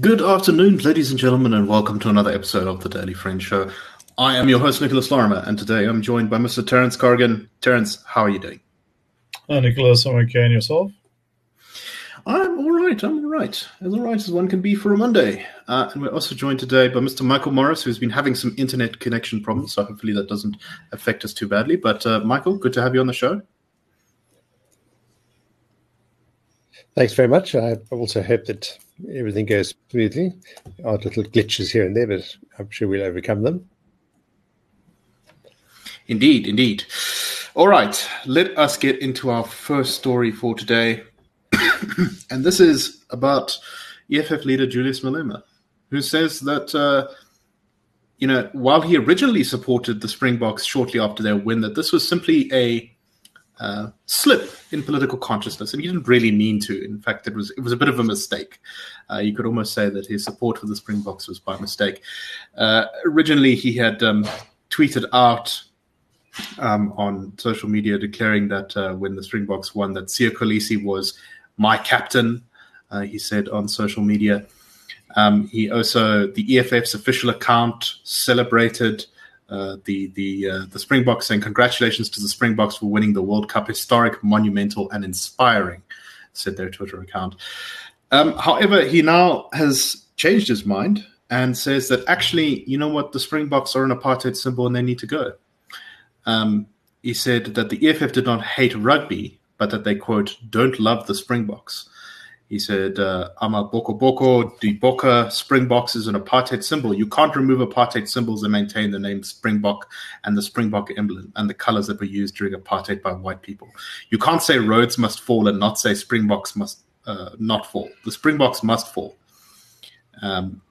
Good afternoon, ladies and gentlemen, and welcome to another episode of the Daily Friend Show. I am your host, Nicholas Lorimer, and today I'm joined by Mr. Terence Corrigan. Terence, how are you doing? Hi, Nicholas. I'm okay, and yourself? I'm all right. I'm all right. As all right as one can be for a Monday. Uh, and we're also joined today by Mr. Michael Morris, who's been having some internet connection problems, so hopefully that doesn't affect us too badly. But, uh, Michael, good to have you on the show. Thanks very much. I also hope that everything goes smoothly. Odd little glitches here and there, but I'm sure we'll overcome them. Indeed, indeed. All right, let us get into our first story for today. and this is about EFF leader Julius Malema, who says that, uh, you know, while he originally supported the Springboks shortly after their win, that this was simply a uh, slip in political consciousness, and he didn't really mean to. In fact, it was it was a bit of a mistake. Uh, you could almost say that his support for the Springboks was by mistake. Uh, originally, he had um, tweeted out um, on social media declaring that uh, when the Springboks won, that Siya Kolisi was my captain. Uh, he said on social media. Um, he also the EFF's official account celebrated uh, the the uh, the Springboks saying congratulations to the Springboks for winning the World Cup, historic, monumental, and inspiring, said their Twitter account. Um, however, he now has changed his mind and says that actually, you know what, the Springboks are an apartheid symbol and they need to go. Um, he said that the EFF did not hate rugby, but that they quote don't love the Springboks. He said, uh, "Ama Boko Boko, the Boka Springboks is an apartheid symbol. You can't remove apartheid symbols and maintain the name Springbok and the Springbok emblem and the colors that were used during apartheid by white people. You can't say roads must fall and not say Springboks must uh, not fall. The Springboks must fall." Um,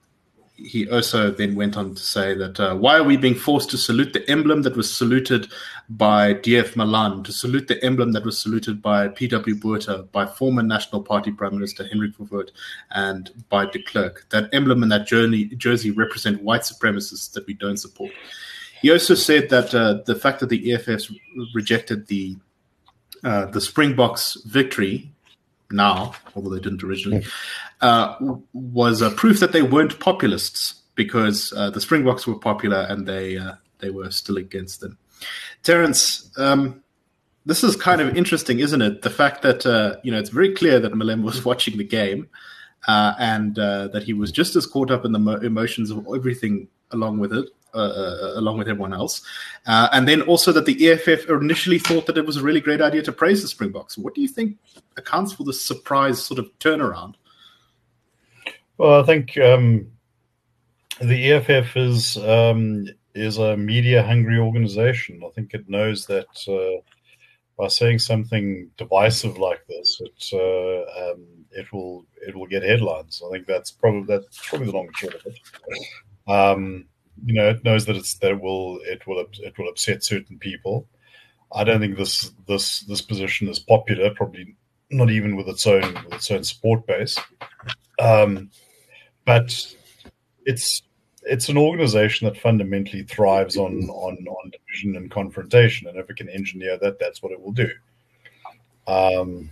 he also then went on to say that uh, why are we being forced to salute the emblem that was saluted by D.F. Malan, to salute the emblem that was saluted by P.W. Botha, by former National Party Prime Minister Hendrik Verwoerd, and by de Klerk. That emblem and that journey, jersey represent white supremacists that we don't support. He also said that uh, the fact that the EFF rejected the uh, the Springboks victory now, although they didn't originally, uh, was a proof that they weren't populists because uh, the Springboks were popular and they uh, they were still against them. Terence, um, this is kind of interesting, isn't it? The fact that uh, you know it's very clear that Malem was watching the game uh, and uh, that he was just as caught up in the mo- emotions of everything along with it. Uh, along with everyone else, uh, and then also that the EFF initially thought that it was a really great idea to praise the Springboks. What do you think accounts for this surprise sort of turnaround? Well, I think um, the EFF is um, is a media hungry organization. I think it knows that uh, by saying something divisive like this, it uh, um, it will it will get headlines. I think that's probably that's probably the long and short of it. Um, you know, it knows that it's that it will it will it will upset certain people. I don't think this this this position is popular. Probably not even with its own with its own support base. Um, but it's it's an organization that fundamentally thrives on on on division and confrontation, and if it can engineer that, that's what it will do. Um,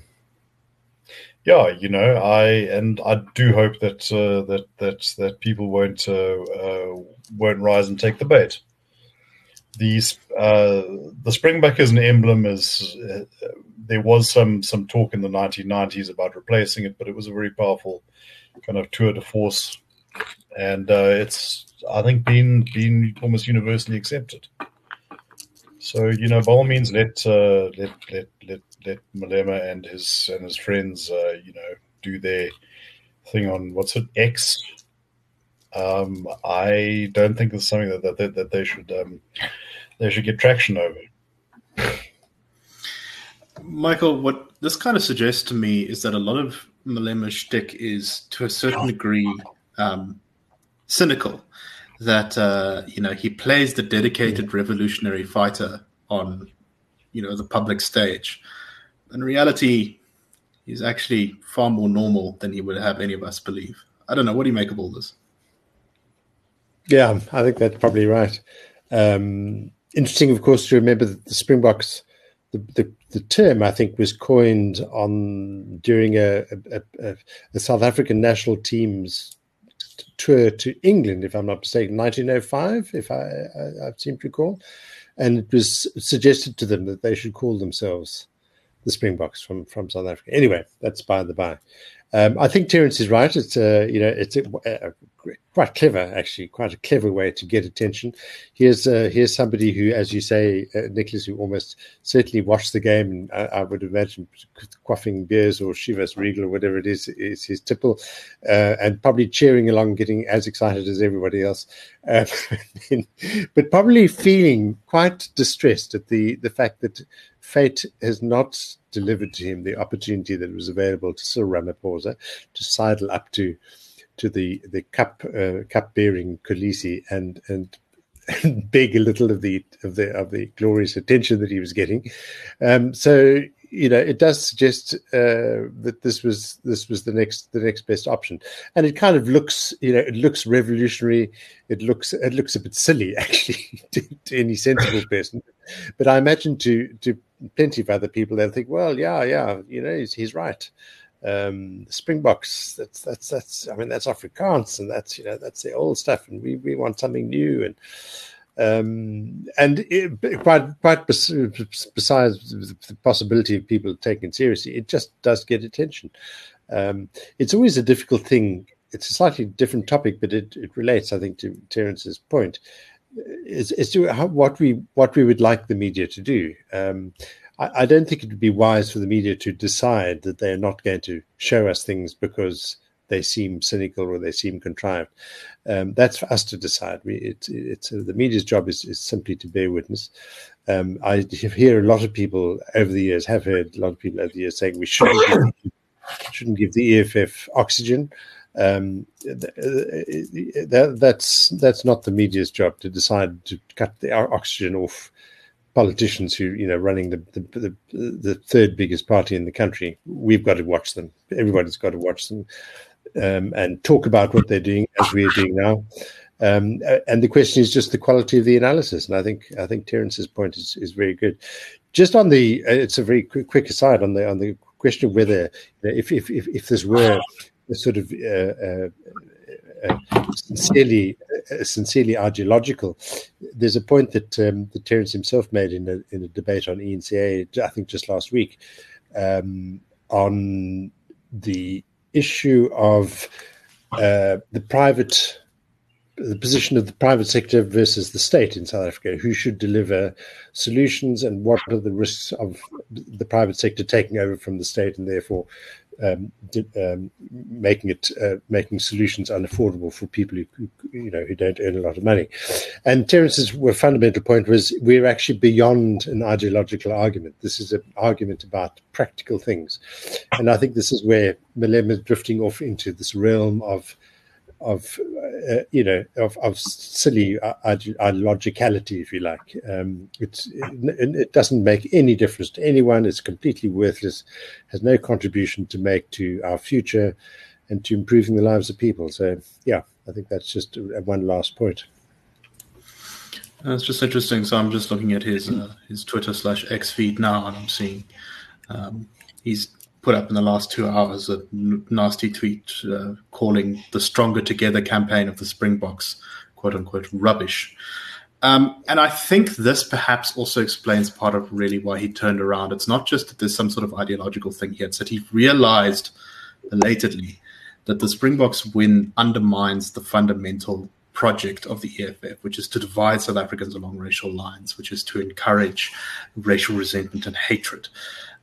yeah, you know, I and I do hope that uh, that that that people won't uh, uh, won't rise and take the bait. These uh, the Springbok as an emblem is uh, there was some some talk in the 1990s about replacing it, but it was a very powerful kind of tour de force, and uh, it's I think been been almost universally accepted. So you know, by all means, let uh, let let let let Malema and his and his friends, uh, you know, do their thing on what's it X. Um, I don't think it's something that that, that they should um, they should get traction over. Michael, what this kind of suggests to me is that a lot of Malema's shtick is, to a certain degree, um, cynical. That uh, you know he plays the dedicated revolutionary fighter on, you know, the public stage. In reality, he's actually far more normal than he would have any of us believe. I don't know. What do you make of all this? Yeah, I think that's probably right. Um, interesting, of course, to remember that the Springboks, the, the, the term I think was coined on during a, a, a, a South African national team's tour to England, if I'm not mistaken, 1905, if I, I, I seem to recall, and it was suggested to them that they should call themselves the Springboks from from South Africa. Anyway, that's by the by. Um, I think Terence is right. It's uh, you know it's a, a, quite clever actually, quite a clever way to get attention. Here's uh, here's somebody who, as you say, uh, Nicholas, who almost certainly watched the game, and I, I, would imagine quaffing beers or Chivas Regal or whatever it is is his tipple, uh, and probably cheering along, getting as excited as everybody else, um, but probably feeling quite distressed at the the fact that fate has not delivered to him the opportunity that was available to Cyril Ramaphosa to sidle up to to the the cup uh, cup bearing and and and beg a little of the of the of the glorious attention that he was getting. Um, so you know, it does suggest uh, that this was this was the next the next best option, and it kind of looks you know it looks revolutionary. It looks it looks a bit silly actually to, to any sensible person, but I imagine to to plenty of other people they'll think, well, yeah, yeah, you know, he's, he's right. Um, Springboks, that's that's that's I mean that's Afrikaans and that's you know that's the old stuff, and we we want something new and um, and it, quite quite besides the possibility of people taking it seriously, it just does get attention. Um, it's always a difficult thing. It's a slightly different topic, but it, it relates, I think, to Terence's point. Is, is to how, what we what we would like the media to do. Um, I, I don't think it would be wise for the media to decide that they are not going to show us things because they seem cynical or they seem contrived. Um, that's for us to decide. We, it, it's uh, the media's job is, is simply to bear witness. Um, I hear a lot of people over the years have heard a lot of people over the years saying we shouldn't give, shouldn't give the EFF oxygen. Um, that, that's that's not the media's job to decide to cut the oxygen off politicians who you know running the, the the, the third biggest party in the country. We've got to watch them. Everybody's got to watch them um, and talk about what they're doing as we are doing now. Um, and the question is just the quality of the analysis. And I think I think Terence's point is, is very good. Just on the, uh, it's a very quick, quick aside on the on the question of whether if, if if if this were a sort of uh, uh, uh, sincerely uh, sincerely ideological. There's a point that um, that Terence himself made in a in a debate on eNCA, I think just last week, um, on the issue of uh, the private, the position of the private sector versus the state in South Africa, who should deliver solutions and what are the risks of the private sector taking over from the state and therefore um, um, making it uh, making solutions unaffordable for people who, you know who don't earn a lot of money. And Terence's fundamental point was we're actually beyond an ideological argument. This is an argument about practical things, and I think this is where Malema is drifting off into this realm of of uh, you know of, of silly illogicality, if you like. Um, it, it, doesn't make any difference to anyone. It's completely worthless. Has no contribution to make to our future and to improving the lives of people. So yeah, I think that's just one last point. That's just interesting. So I'm just looking at his uh, his Twitter slash X feed now, and I'm seeing um, he's put up in the last two hours a nasty tweet uh, calling the Stronger Together campaign of the Springboks, quote unquote, rubbish. Um, and I think this perhaps also explains part of really why he turned around. It's not just that there's some sort of ideological thing here, it's that he realized belatedly that the Springboks win undermines the fundamental project of the EFF, which is to divide South Africans along racial lines, which is to encourage racial resentment and hatred.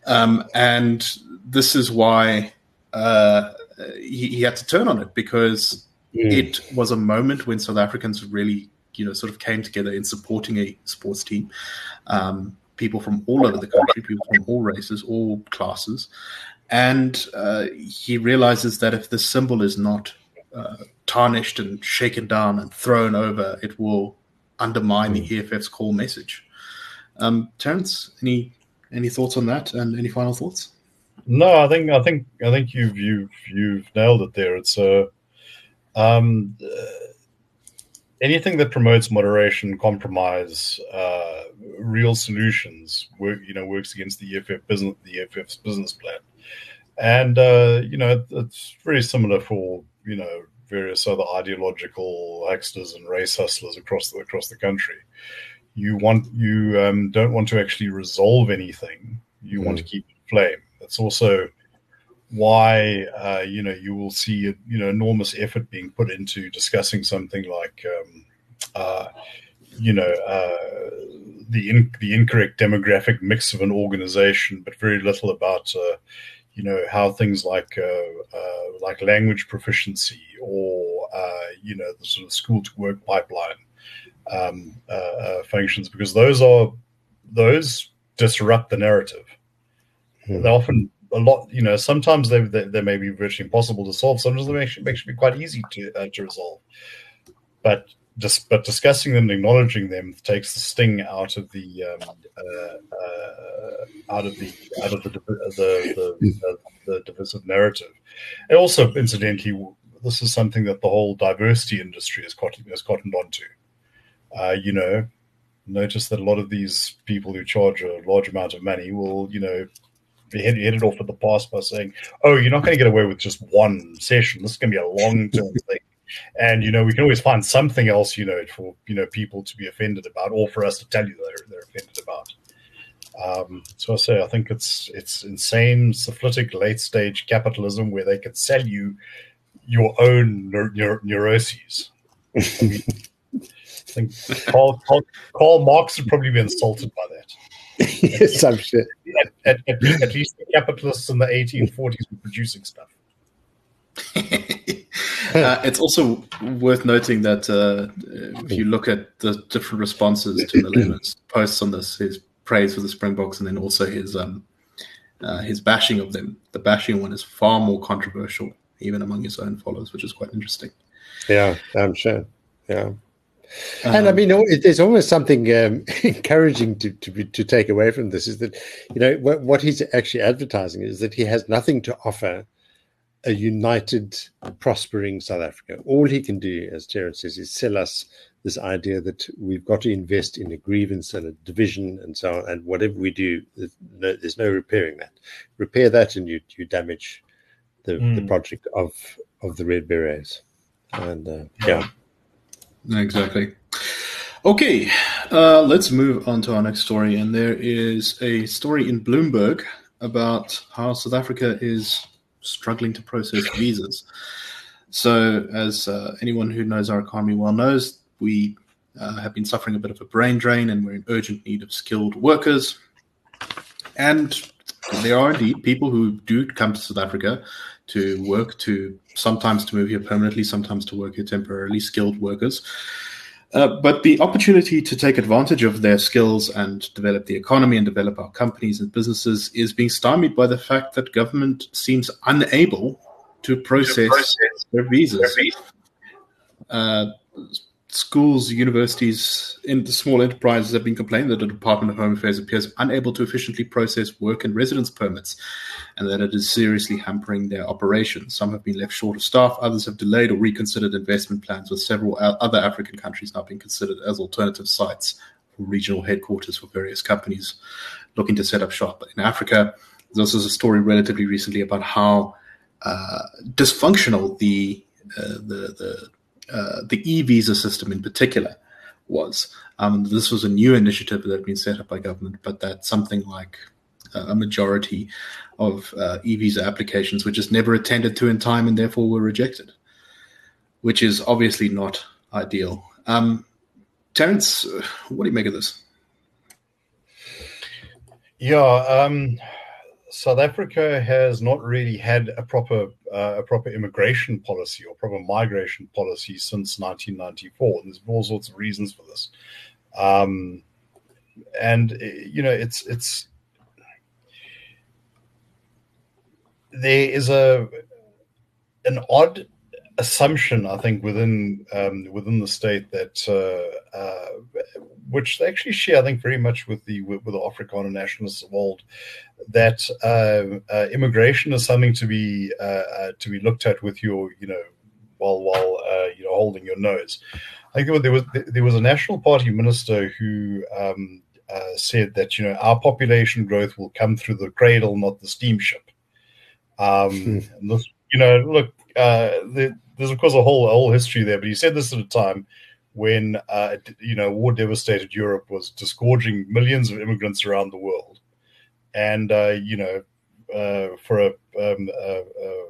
Um, and this is why uh, he, he, had to turn on it because mm. it was a moment when South Africans really, you know, sort of came together in supporting a sports team. Um, people from all over the country, people from all races, all classes, and uh, he realizes that if the symbol is not uh, tarnished and shaken down and thrown over, it will undermine the EFF's core message. Um, Terence, any any thoughts on that, and any final thoughts? No, I think I think I think you've you've you've nailed it there. It's a uh, um, uh, anything that promotes moderation, compromise, uh, real solutions, work, you know, works against the EFF business, the EFF's business plan. And uh, you know, it's very similar for you know various other ideological hucksters and race hustlers across the, across the country. You want you um, don't want to actually resolve anything. You mm. want to keep it flame. It's also why uh, you know you will see you know enormous effort being put into discussing something like um, uh, you know uh, the in, the incorrect demographic mix of an organization, but very little about uh, you know how things like uh, uh, like language proficiency or you know the sort of school to work pipeline um, functions because those are those disrupt the narrative. Hmm. They often a lot, you know, sometimes they, they, they may be virtually impossible to solve. Sometimes they actually, actually be quite easy to uh, to resolve. But just but discussing them and acknowledging them takes the sting out of the um, uh, uh, out of the out of the the, the, the, the divisive narrative. And also, incidentally, this is something that the whole diversity industry has cottoned, has cottoned onto. Uh, you know, notice that a lot of these people who charge a large amount of money will, you know, hit, hit it off at the pass by saying, "Oh, you're not going to get away with just one session. This is going to be a long term thing." And you know, we can always find something else, you know, for you know people to be offended about, or for us to tell you they're they're offended about. Um, so I say I think it's it's insane syphilitic late stage capitalism where they could sell you your own neur- neuroses. I, mean, think Karl, Karl, Karl Marx would probably be insulted by that. Some shit. At, at, at, least the capitalists in the 1840s were producing stuff. uh, it's also worth noting that uh, if you look at the different responses to Malema's posts on this, his praise for the Springboks and then also his um, uh, his bashing of them, the bashing one is far more controversial, even among his own followers, which is quite interesting. Yeah, I'm sure. Yeah. Um, and I mean, there's almost something um, encouraging to, to, to take away from this is that, you know, what, what he's actually advertising is that he has nothing to offer a united, prospering South Africa. All he can do, as Terence says, is sell us this idea that we've got to invest in a grievance and a division and so on. And whatever we do, there's no, repairing that. Repair that, and you you damage the, mm. the project of of the Red Berets. And uh, yeah. Exactly. Okay, uh, let's move on to our next story. And there is a story in Bloomberg about how South Africa is struggling to process visas. So, as uh, anyone who knows our economy well knows, we uh, have been suffering a bit of a brain drain and we're in urgent need of skilled workers. And there are indeed people who do come to South Africa to work, to sometimes to move here permanently, sometimes to work here temporarily, skilled workers. Uh, but the opportunity to take advantage of their skills and develop the economy and develop our companies and businesses is being stymied by the fact that government seems unable to process, to process their visas. Their visas. Uh, schools, universities, and the small enterprises have been complaining that the Department of Home Affairs appears unable to efficiently process work and residence permits, and that it is seriously hampering their operations. Some have been left short of staff, others have delayed or reconsidered investment plans, with several other African countries now being considered as alternative sites for regional headquarters for various companies looking to set up shop in Africa. There's also a story relatively recently about how uh, dysfunctional the uh, the the uh, the e-visa system in particular was. Um, this was a new initiative that had been set up by government, but that something like uh, a majority of uh, e-visa applications were just never attended to in time and therefore were rejected, which is obviously not ideal. Um, Terence, what do you make of this? Yeah, um, South Africa has not really had a proper uh, a proper immigration policy or proper migration policy since 1994. And there's all sorts of reasons for this. Um, and you know, it's it's there is a an odd assumption, I think, within um, within the state that uh, uh, which they actually share, I think, very much with the with, with the Afrikaner nationalists of old, that uh, uh, immigration is something to be uh, uh, to be looked at with your, you know, while while you know holding your nose. I think there was there was a National Party minister who um, uh, said that you know our population growth will come through the cradle, not the steamship. Um, hmm. this, you know, look, uh, the, there's of course a whole a whole history there, but he said this at a time when uh, you know war devastated Europe was disgorging millions of immigrants around the world, and uh, you know uh, for a um, uh, uh,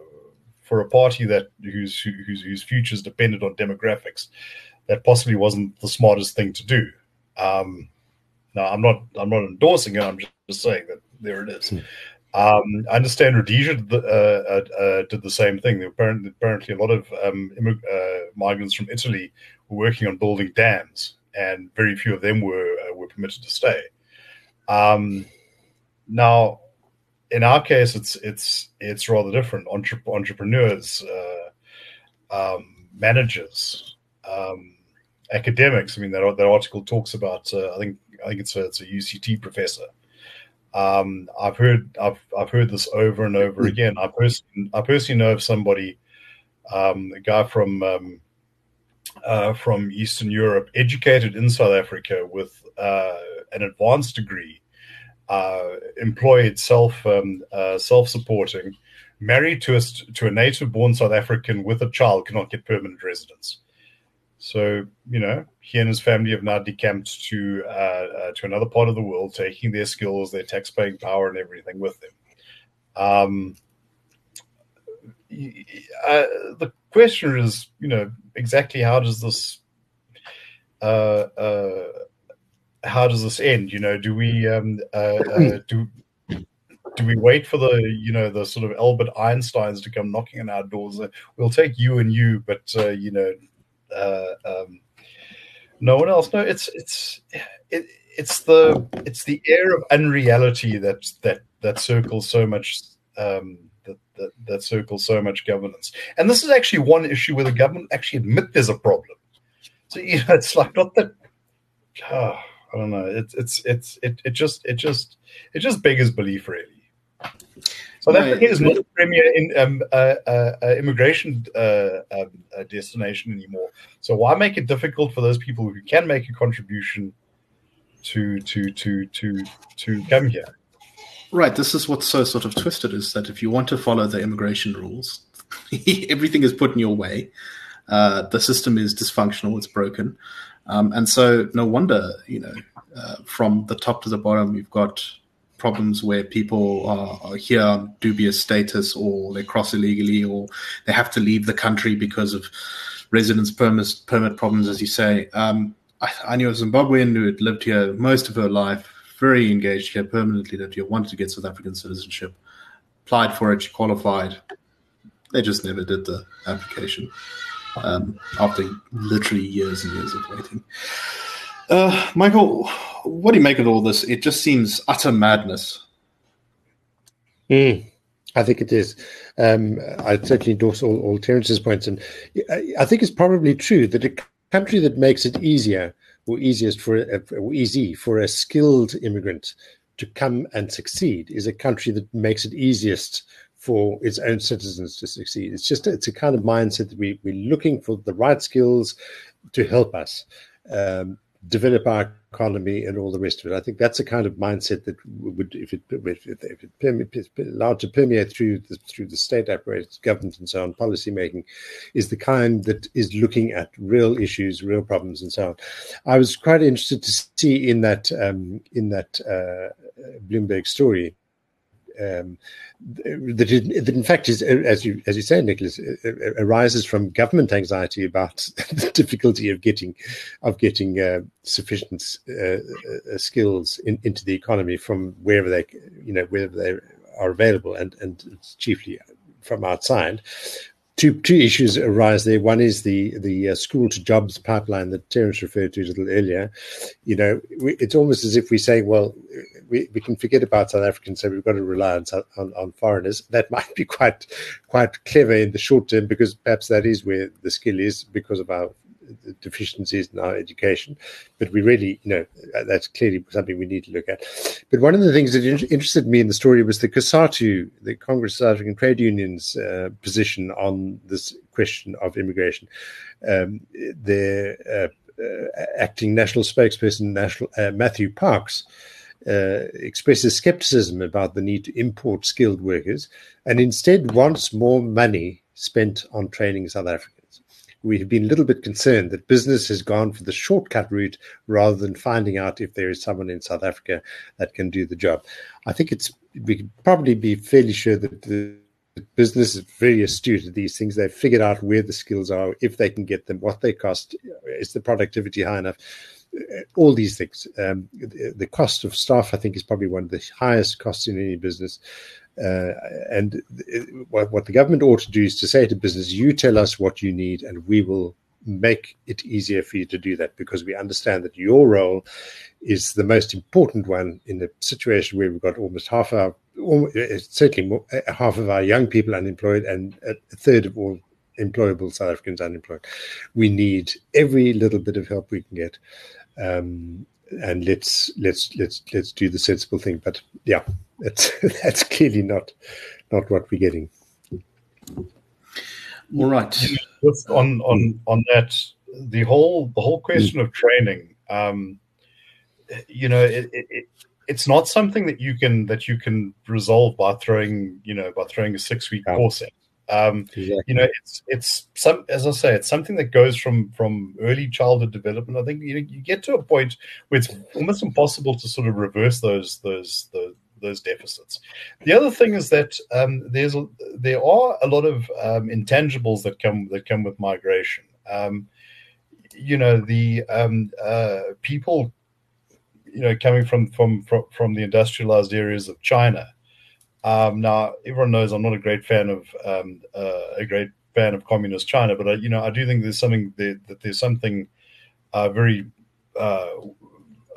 for a party that whose whose whose futures depended on demographics, that possibly wasn't the smartest thing to do. Um, now, I'm not I'm not endorsing it. I'm just saying that there it is. Um, I understand Rhodesia did the, uh, uh, uh, did the same thing. Apparently, apparently a lot of um, immig- uh, migrants from Italy were working on building dams, and very few of them were uh, were permitted to stay. Um, now, in our case, it's it's it's rather different. Entre- entrepreneurs, uh, um, managers, um, academics. I mean, that that article talks about. I think I think it's a, it's a UCT professor um, I've heard I've I've heard this over and over again. I personally I personally know of somebody, um, a guy from um, uh, from Eastern Europe, educated in South Africa with uh, an advanced degree, uh, employed self um, uh, self supporting, married to a to a native born South African with a child, cannot get permanent residence. So you know, he and his family have now decamped to uh, uh, to another part of the world, taking their skills, their tax-paying power, and everything with them. Um, uh, the question is, you know, exactly how does this uh, uh, how does this end? You know, do we um, do do we wait for the you know the sort of Albert Einsteins to come knocking on our doors? We'll take you and you, but uh, you know uh, um, no one else. No, it's it's it, it's the it's the air of unreality that that that circles so much um, that, that that circles so much governance. And this is actually one issue where the government actually admit there's a problem. So you know, it's like not that. Oh, I don't know. It's it's it's it, it just it just it just beggars belief, really. South Africa is not a premier in, um, uh, uh, uh immigration uh, um, uh, destination anymore. So why make it difficult for those people who can make a contribution to to to to to come here? Right. This is what's so sort of twisted is that if you want to follow the immigration rules, everything is put in your way. Uh, the system is dysfunctional. It's broken. Um, and so no wonder, you know, from the top to the bottom, you've got problems where people are, here dubious status or they cross illegally or they have to leave the country because of residence permit, permit problems, as you say. Um, I, I, knew a Zimbabwean who had lived here most of her life, very engaged here, permanently lived here, wanted to get South African citizenship, applied for it, she qualified. They just never did the application um, after literally years and years of waiting. Uh, Michael, what do you make of all this? It just seems utter madness. Mm, I think it is. Um, I certainly endorse all, all Terence's points, and I think it's probably true that a country that makes it easier or easiest for a, or easy for a skilled immigrant to come and succeed is a country that makes it easiest for its own citizens to succeed. It's just it's a kind of mindset that we we're looking for the right skills to help us. Um, develop our economy and all the rest of it. I think that's a kind of mindset that would, if it if it, if it allowed to permeate through the, through the state apparatus, government, and so on, policy making, is the kind that is looking at real issues, real problems, and so on. I was quite interested to see in that um, in that uh, Bloomberg story um, that, it, that in fact is as you as you say, Nicholas, arises from government anxiety about the difficulty of getting of getting uh, sufficient uh, uh, skills in, into the economy from wherever they you know wherever they are available, and and it's chiefly from outside two two issues arise there. One is the the uh, school to jobs pipeline that Terence referred to a little earlier. You know, we, it's almost as if we say, well, we, we can forget about South Africans, so we've got to rely on, on, on foreigners. That might be quite quite clever in the short term because perhaps that is where the skill is because of our deficiencies in our education. But we really, you know, that's clearly something we need to look at. But one of the things that interested me in the story was the COSATU, the Congress of South African Trade Unions, uh, position on this question of immigration. Um, their uh, uh, acting national spokesperson, national uh, Matthew Parks, uh, expresses skepticism about the need to import skilled workers and instead wants more money spent on training South Africans. We have been a little bit concerned that business has gone for the shortcut route rather than finding out if there is someone in South Africa that can do the job. I think it's we can probably be fairly sure that the business is very astute at these things. They've figured out where the skills are, if they can get them, what they cost, is the productivity high enough all these things. Um, the, cost of staff, I think, is probably one of the highest costs in any business. Uh, and what, what the government ought to do is to say to business, you tell us what you need, and we will make it easier for you to do that because we understand that your role is the most important one in a situation where we've got almost half our, certainly more, half of our young people unemployed and a third of all employable South Africans unemployed. We need every little bit of help we can get um, and let's let's let's let's do the sensible thing. But yeah, that's that's clearly not not what we're getting. All right. Just on on on that, the whole the whole question of training. Um, you know, it, it, it's not something that you can that you can resolve by throwing you know by throwing a six week yeah. course in. Um, exactly. You know, it's it's some as I say, it's something that goes from from early childhood development. I think you know, you get to a point where it's almost impossible to sort of reverse those those those, those deficits. The other thing is that um, there's a, there are a lot of um, intangibles that come that come with migration. Um, you know, the um, uh, people, you know, coming from from from, from the industrialized areas of China um, now, everyone knows I'm not a great fan of um, uh, a great fan of communist China, but I, you know, I do think there's something there, that there's something uh, very uh,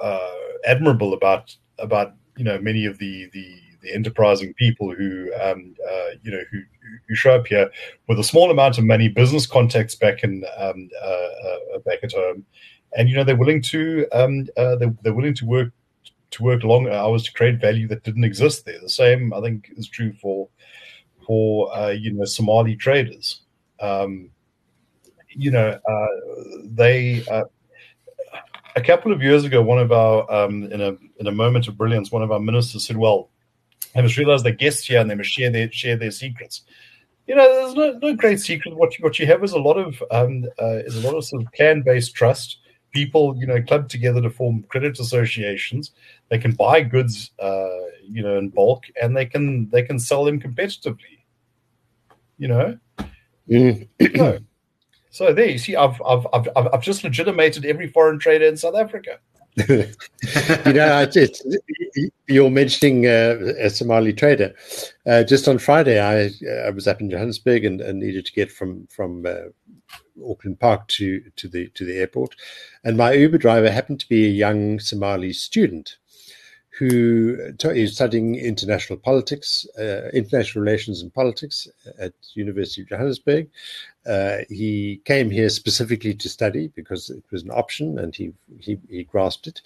uh, admirable about about you know many of the the, the enterprising people who um, uh, you know who who show up here with a small amount of money, business contacts back in um, uh, back at home, and you know they're willing to um, they're, they're willing to work to work long hours to create value that didn't exist there. The same, I think, is true for for uh, you know Somali traders. Um, you know, uh, they uh, a couple of years ago, one of our um, in a in a moment of brilliance, one of our ministers said, "Well, they must realize they're guests here and they must share their share their secrets." You know, there's no, no great secret. What you, what you have is a lot of um, uh, is a lot of sort of clan based trust people, you know, club together to form credit associations. They can buy goods, uh, you know, in bulk, and they can they can sell them competitively. You know. Mm. no. So there you see, I've, I've I've I've just legitimated every foreign trader in South Africa. you know, you're mentioning uh, a Somali trader. Uh, just on Friday, I I was up in Johannesburg and, and needed to get from from uh, Auckland Park to to the to the airport, and my Uber driver happened to be a young Somali student who is studying international politics, uh, international relations and politics at University of Johannesburg. Uh, he came here specifically to study because it was an option, and he he, he grasped it.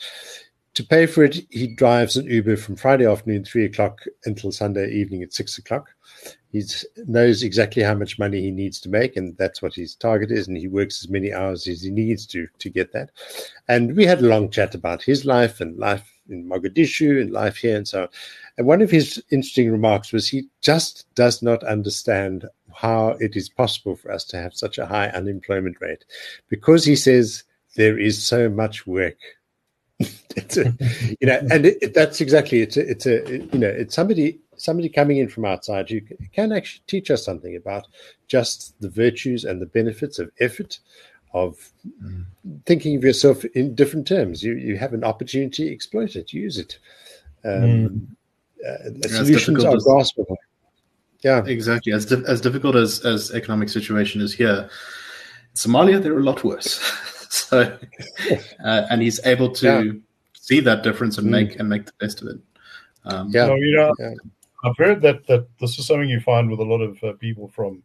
To pay for it, he drives an Uber from Friday afternoon, three o'clock, until Sunday evening at six o'clock he knows exactly how much money he needs to make, and that's what his target is. And he works as many hours as he needs to to get that. And we had a long chat about his life and life in Mogadishu and life here and so on. And one of his interesting remarks was he just does not understand how it is possible for us to have such a high unemployment rate because he says there is so much work a, you know, and it, that's exactly it's a, it's a you know it's somebody somebody coming in from outside who can actually teach us something about just the virtues and the benefits of effort, of mm. thinking of yourself in different terms. You you have an opportunity, exploit it, use it. Um, mm. uh, solutions are graspable. Yeah, exactly. As di- as difficult as as economic situation is here, Somalia they're a lot worse. so, uh, and he's able to yeah. see that difference and mm. make and make the best of it. Um, yeah. So, you know, yeah. I've heard that that this is something you find with a lot of uh, people from,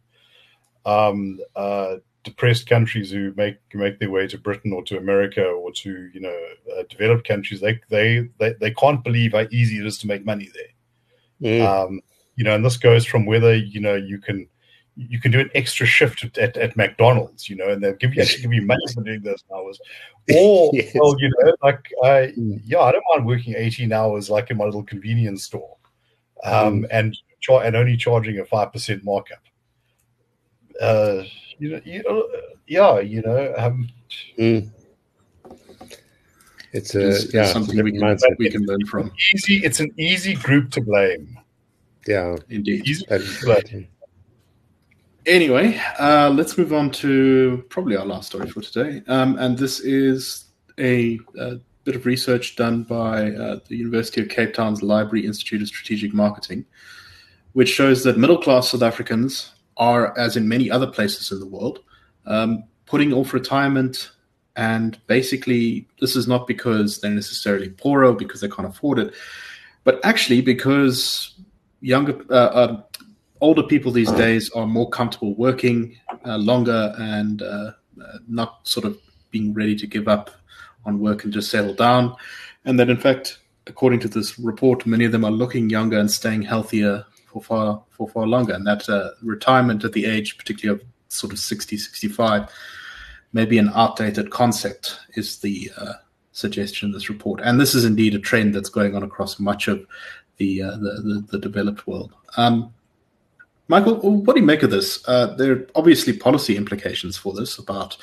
um, uh, depressed countries who make make their way to Britain or to America or to you know uh, developed countries, they, they they they can't believe how easy it is to make money there. Mm. Um, you know, and this goes from whether you know you can you can do an extra shift at, at McDonald's, you know, and they'll give you actually give you money for doing those hours. Or, Yes. well, you know, like I, Mm. yeah, I don't mind working 18 hours like in my little convenience store, um, and char- and only charging a five percent markup. Uh, you know, you know, yeah, you know, um, Mm. It's a It's- it's yeah, it's a something we can we can learn from. easy. It's an easy group to blame. Yeah, Indeed. Easy blame. Anyway, uh, let's move on to probably our last story for today. Um, and this is a, a bit of research done by uh, the University of Cape Town's Liberty Institute of Strategic Marketing, which shows that middle class South Africans are, as in many other places in the world, um, putting off retirement. And basically, this is not because they're necessarily poorer, because they can't afford it, but actually because younger, uh, uh, older people these days are more comfortable working uh, longer and uh, uh, not sort of being ready to give up on work and just settle down. And that, in fact, according to this report, many of them are looking younger and staying healthier for far for far longer. And that uh, retirement at the age, particularly of sort of 60, 65, maybe an outdated concept is the uh, suggestion in this report. And this is indeed a trend that's going on across much of the uh, the, the, the developed world. Um, Michael, what do you make of this? Uh, there are obviously policy implications for this about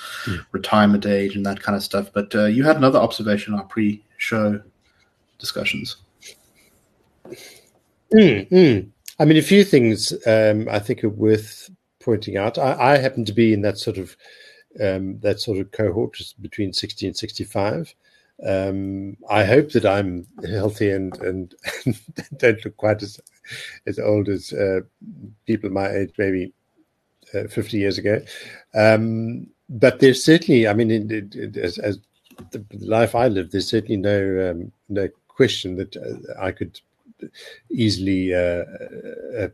retirement age and that kind of stuff. But uh, you had another observation in our pre-show discussions. Mm, mm. I mean, a few things um, I think are worth pointing out. I, I happen to be in that sort of um, that sort of cohort between sixty and sixty-five. Um, I hope that I'm healthy and and don't look quite as as old as uh, people my age, maybe uh, fifty years ago. Um, but there's certainly, I mean, as, as the life I live, there's certainly no um, no question that uh, I could easily uh, uh,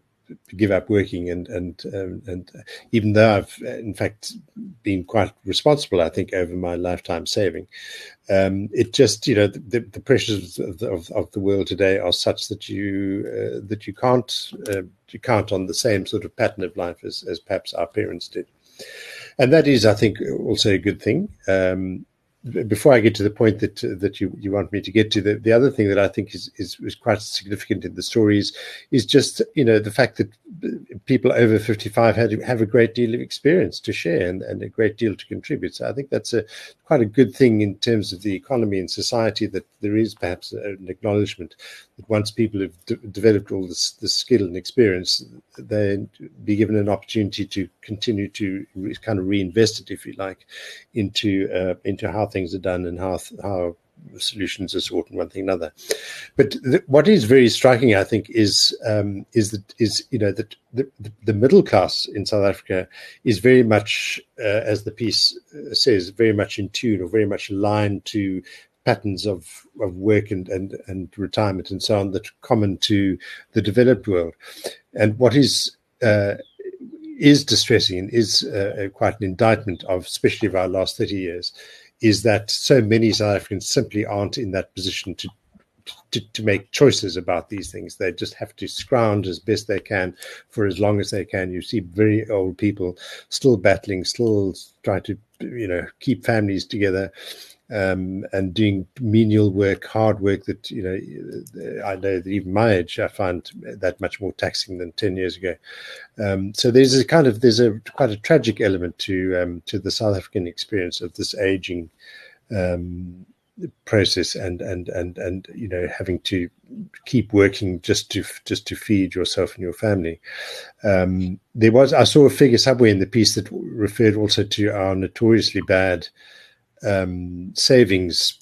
give up working and and um, and even though I've in fact been quite responsible, I think over my lifetime saving, um, it just you know the, the pressures of the, of, of the world today are such that you uh, that you can't uh, you count on the same sort of pattern of life as as perhaps our parents did, and that is I think also a good thing. Um, before I get to the point that that you, you want me to get to, the, the other thing that I think is, is is quite significant in the stories is just you know the fact that people over fifty five had have a great deal of experience to share and, and a great deal to contribute. So I think that's a quite a good thing in terms of the economy and society that there is perhaps an acknowledgement that once people have de- developed all this, this skill and experience, they be given an opportunity to continue to re- kind of reinvest it, if you like, into uh, into how things are done and how how solutions are sought and one thing another. But what is very striking, I think, is um, is that is you know that the, the middle class in South Africa is very much, uh, as the piece uh, says, very much in tune or very much aligned to patterns of, of work and, and, and retirement and so on that are common to the developed world. And what is uh, is distressing and is uh, quite an indictment of, especially of our last 30 years, is that so many South Africans simply aren't in that position to to, to make choices about these things. They just have to scrounge as best they can for as long as they can. You see very old people still battling, still trying to, you know, keep families together. Um, and doing menial work, hard work that you know, I know that even my age I find that much more taxing than ten years ago. Um, so there's a kind of there's a quite a tragic element to um, to the South African experience of this aging um, process and and and and you know having to keep working just to just to feed yourself and your family. Um, there was I saw a figure somewhere in the piece that referred also to our notoriously bad um, savings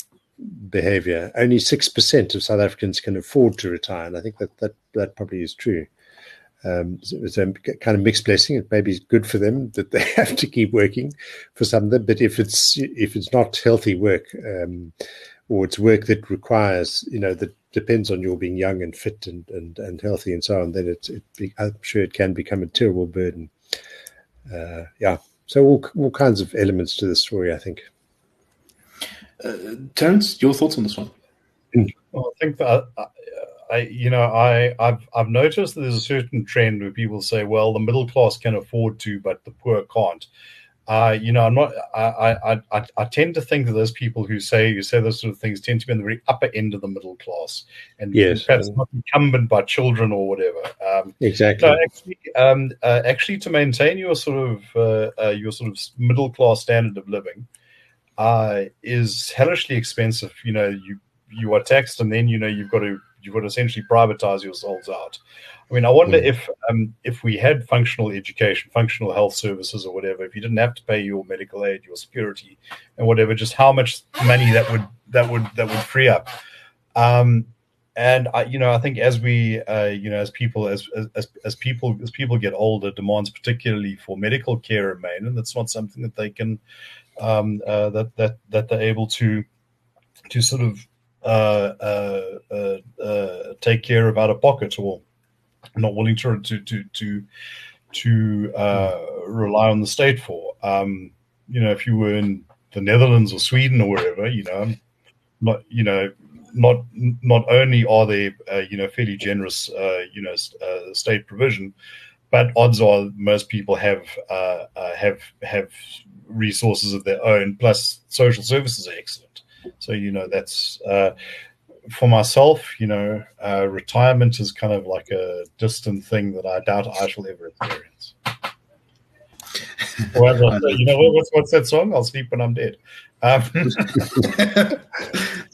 behavior. Only six percent of South Africans can afford to retire, and I think that that that probably is true. Um, so it's a kind of mixed blessing. It may be good for them that they have to keep working for some of them, but if it's if it's not healthy work um, or it's work that requires you know that depends on your being young and fit and and, and healthy and so on, then it, it I'm sure it can become a terrible burden. Uh, yeah, so all all kinds of elements to the story, I think. Uh, Terence, your thoughts on this one? Well, I think that I, I, you know, I I've I've noticed that there's a certain trend where people say, well, the middle class can afford to, but the poor can't. Uh, you know, I'm not. I, I I I tend to think that those people who say who say those sort of things tend to be in the very upper end of the middle class, and yes, perhaps not incumbent by children or whatever. Um, exactly. No, actually, um, uh, actually, to maintain your sort of uh, uh your sort of middle class standard of living uh, is hellishly expensive. You know, you you are taxed, and then you know you've got to you've got to essentially privatize yourselves out. I mean, I wonder mm. if um, if we had functional education, functional health services, or whatever, if you didn't have to pay your medical aid, your security, and whatever, just how much money that would that would that would free up. Um, and I, you know, I think as we, uh, you know, as people, as, as as people, as people get older, demands particularly for medical care remain, and that's not something that they can, um, uh, that that that they're able to, to sort of uh, uh, uh, uh take care of out of pocket or not willing to to to to, to rely on the state for. Um, you know, if you were in the Netherlands or Sweden or wherever, you know, not you know, not not only are they uh, you know fairly generous uh, you know uh, state provision, but odds are most people have uh, uh, have have resources of their own. Plus, social services are excellent. So you know that's uh, for myself, you know, uh, retirement is kind of like a distant thing that I doubt I shall ever experience. well, you know, what's, what's that song? I'll sleep when I'm dead. Um,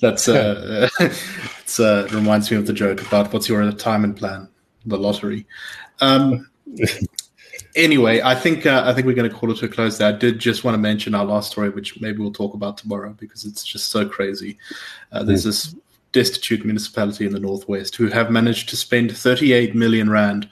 That's uh, it's, uh, reminds me of the joke about what's your retirement plan, the lottery. Um, anyway, I think uh, I think we're going to call it to a close. There, I did just want to mention our last story, which maybe we'll talk about tomorrow because it's just so crazy. Uh, there's this destitute municipality in the northwest who have managed to spend 38 million rand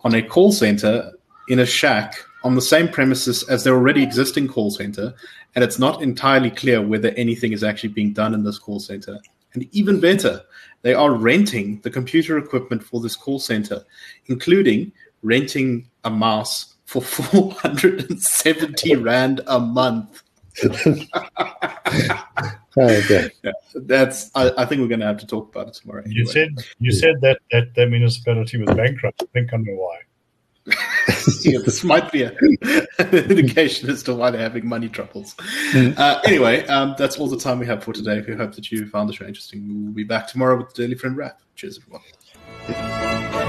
on a call center in a shack on the same premises as their already existing call center, and it's not entirely clear whether anything is actually being done in this call center. And even better, they are renting the computer equipment for this call center, including renting a mouse for 470 rand a month. okay. Yeah, that's. I, I, think we're going to have to talk about it tomorrow. Anyway. You said you said that that the municipality was bankrupt. I think I know why. yeah, this might be a, an indication as to why they're having money troubles. Mm. Uh, anyway, um, that's all the time we have for today. We hope that you found the show interesting. We will be back tomorrow with the Daily Friend Wrap. Cheers, everyone.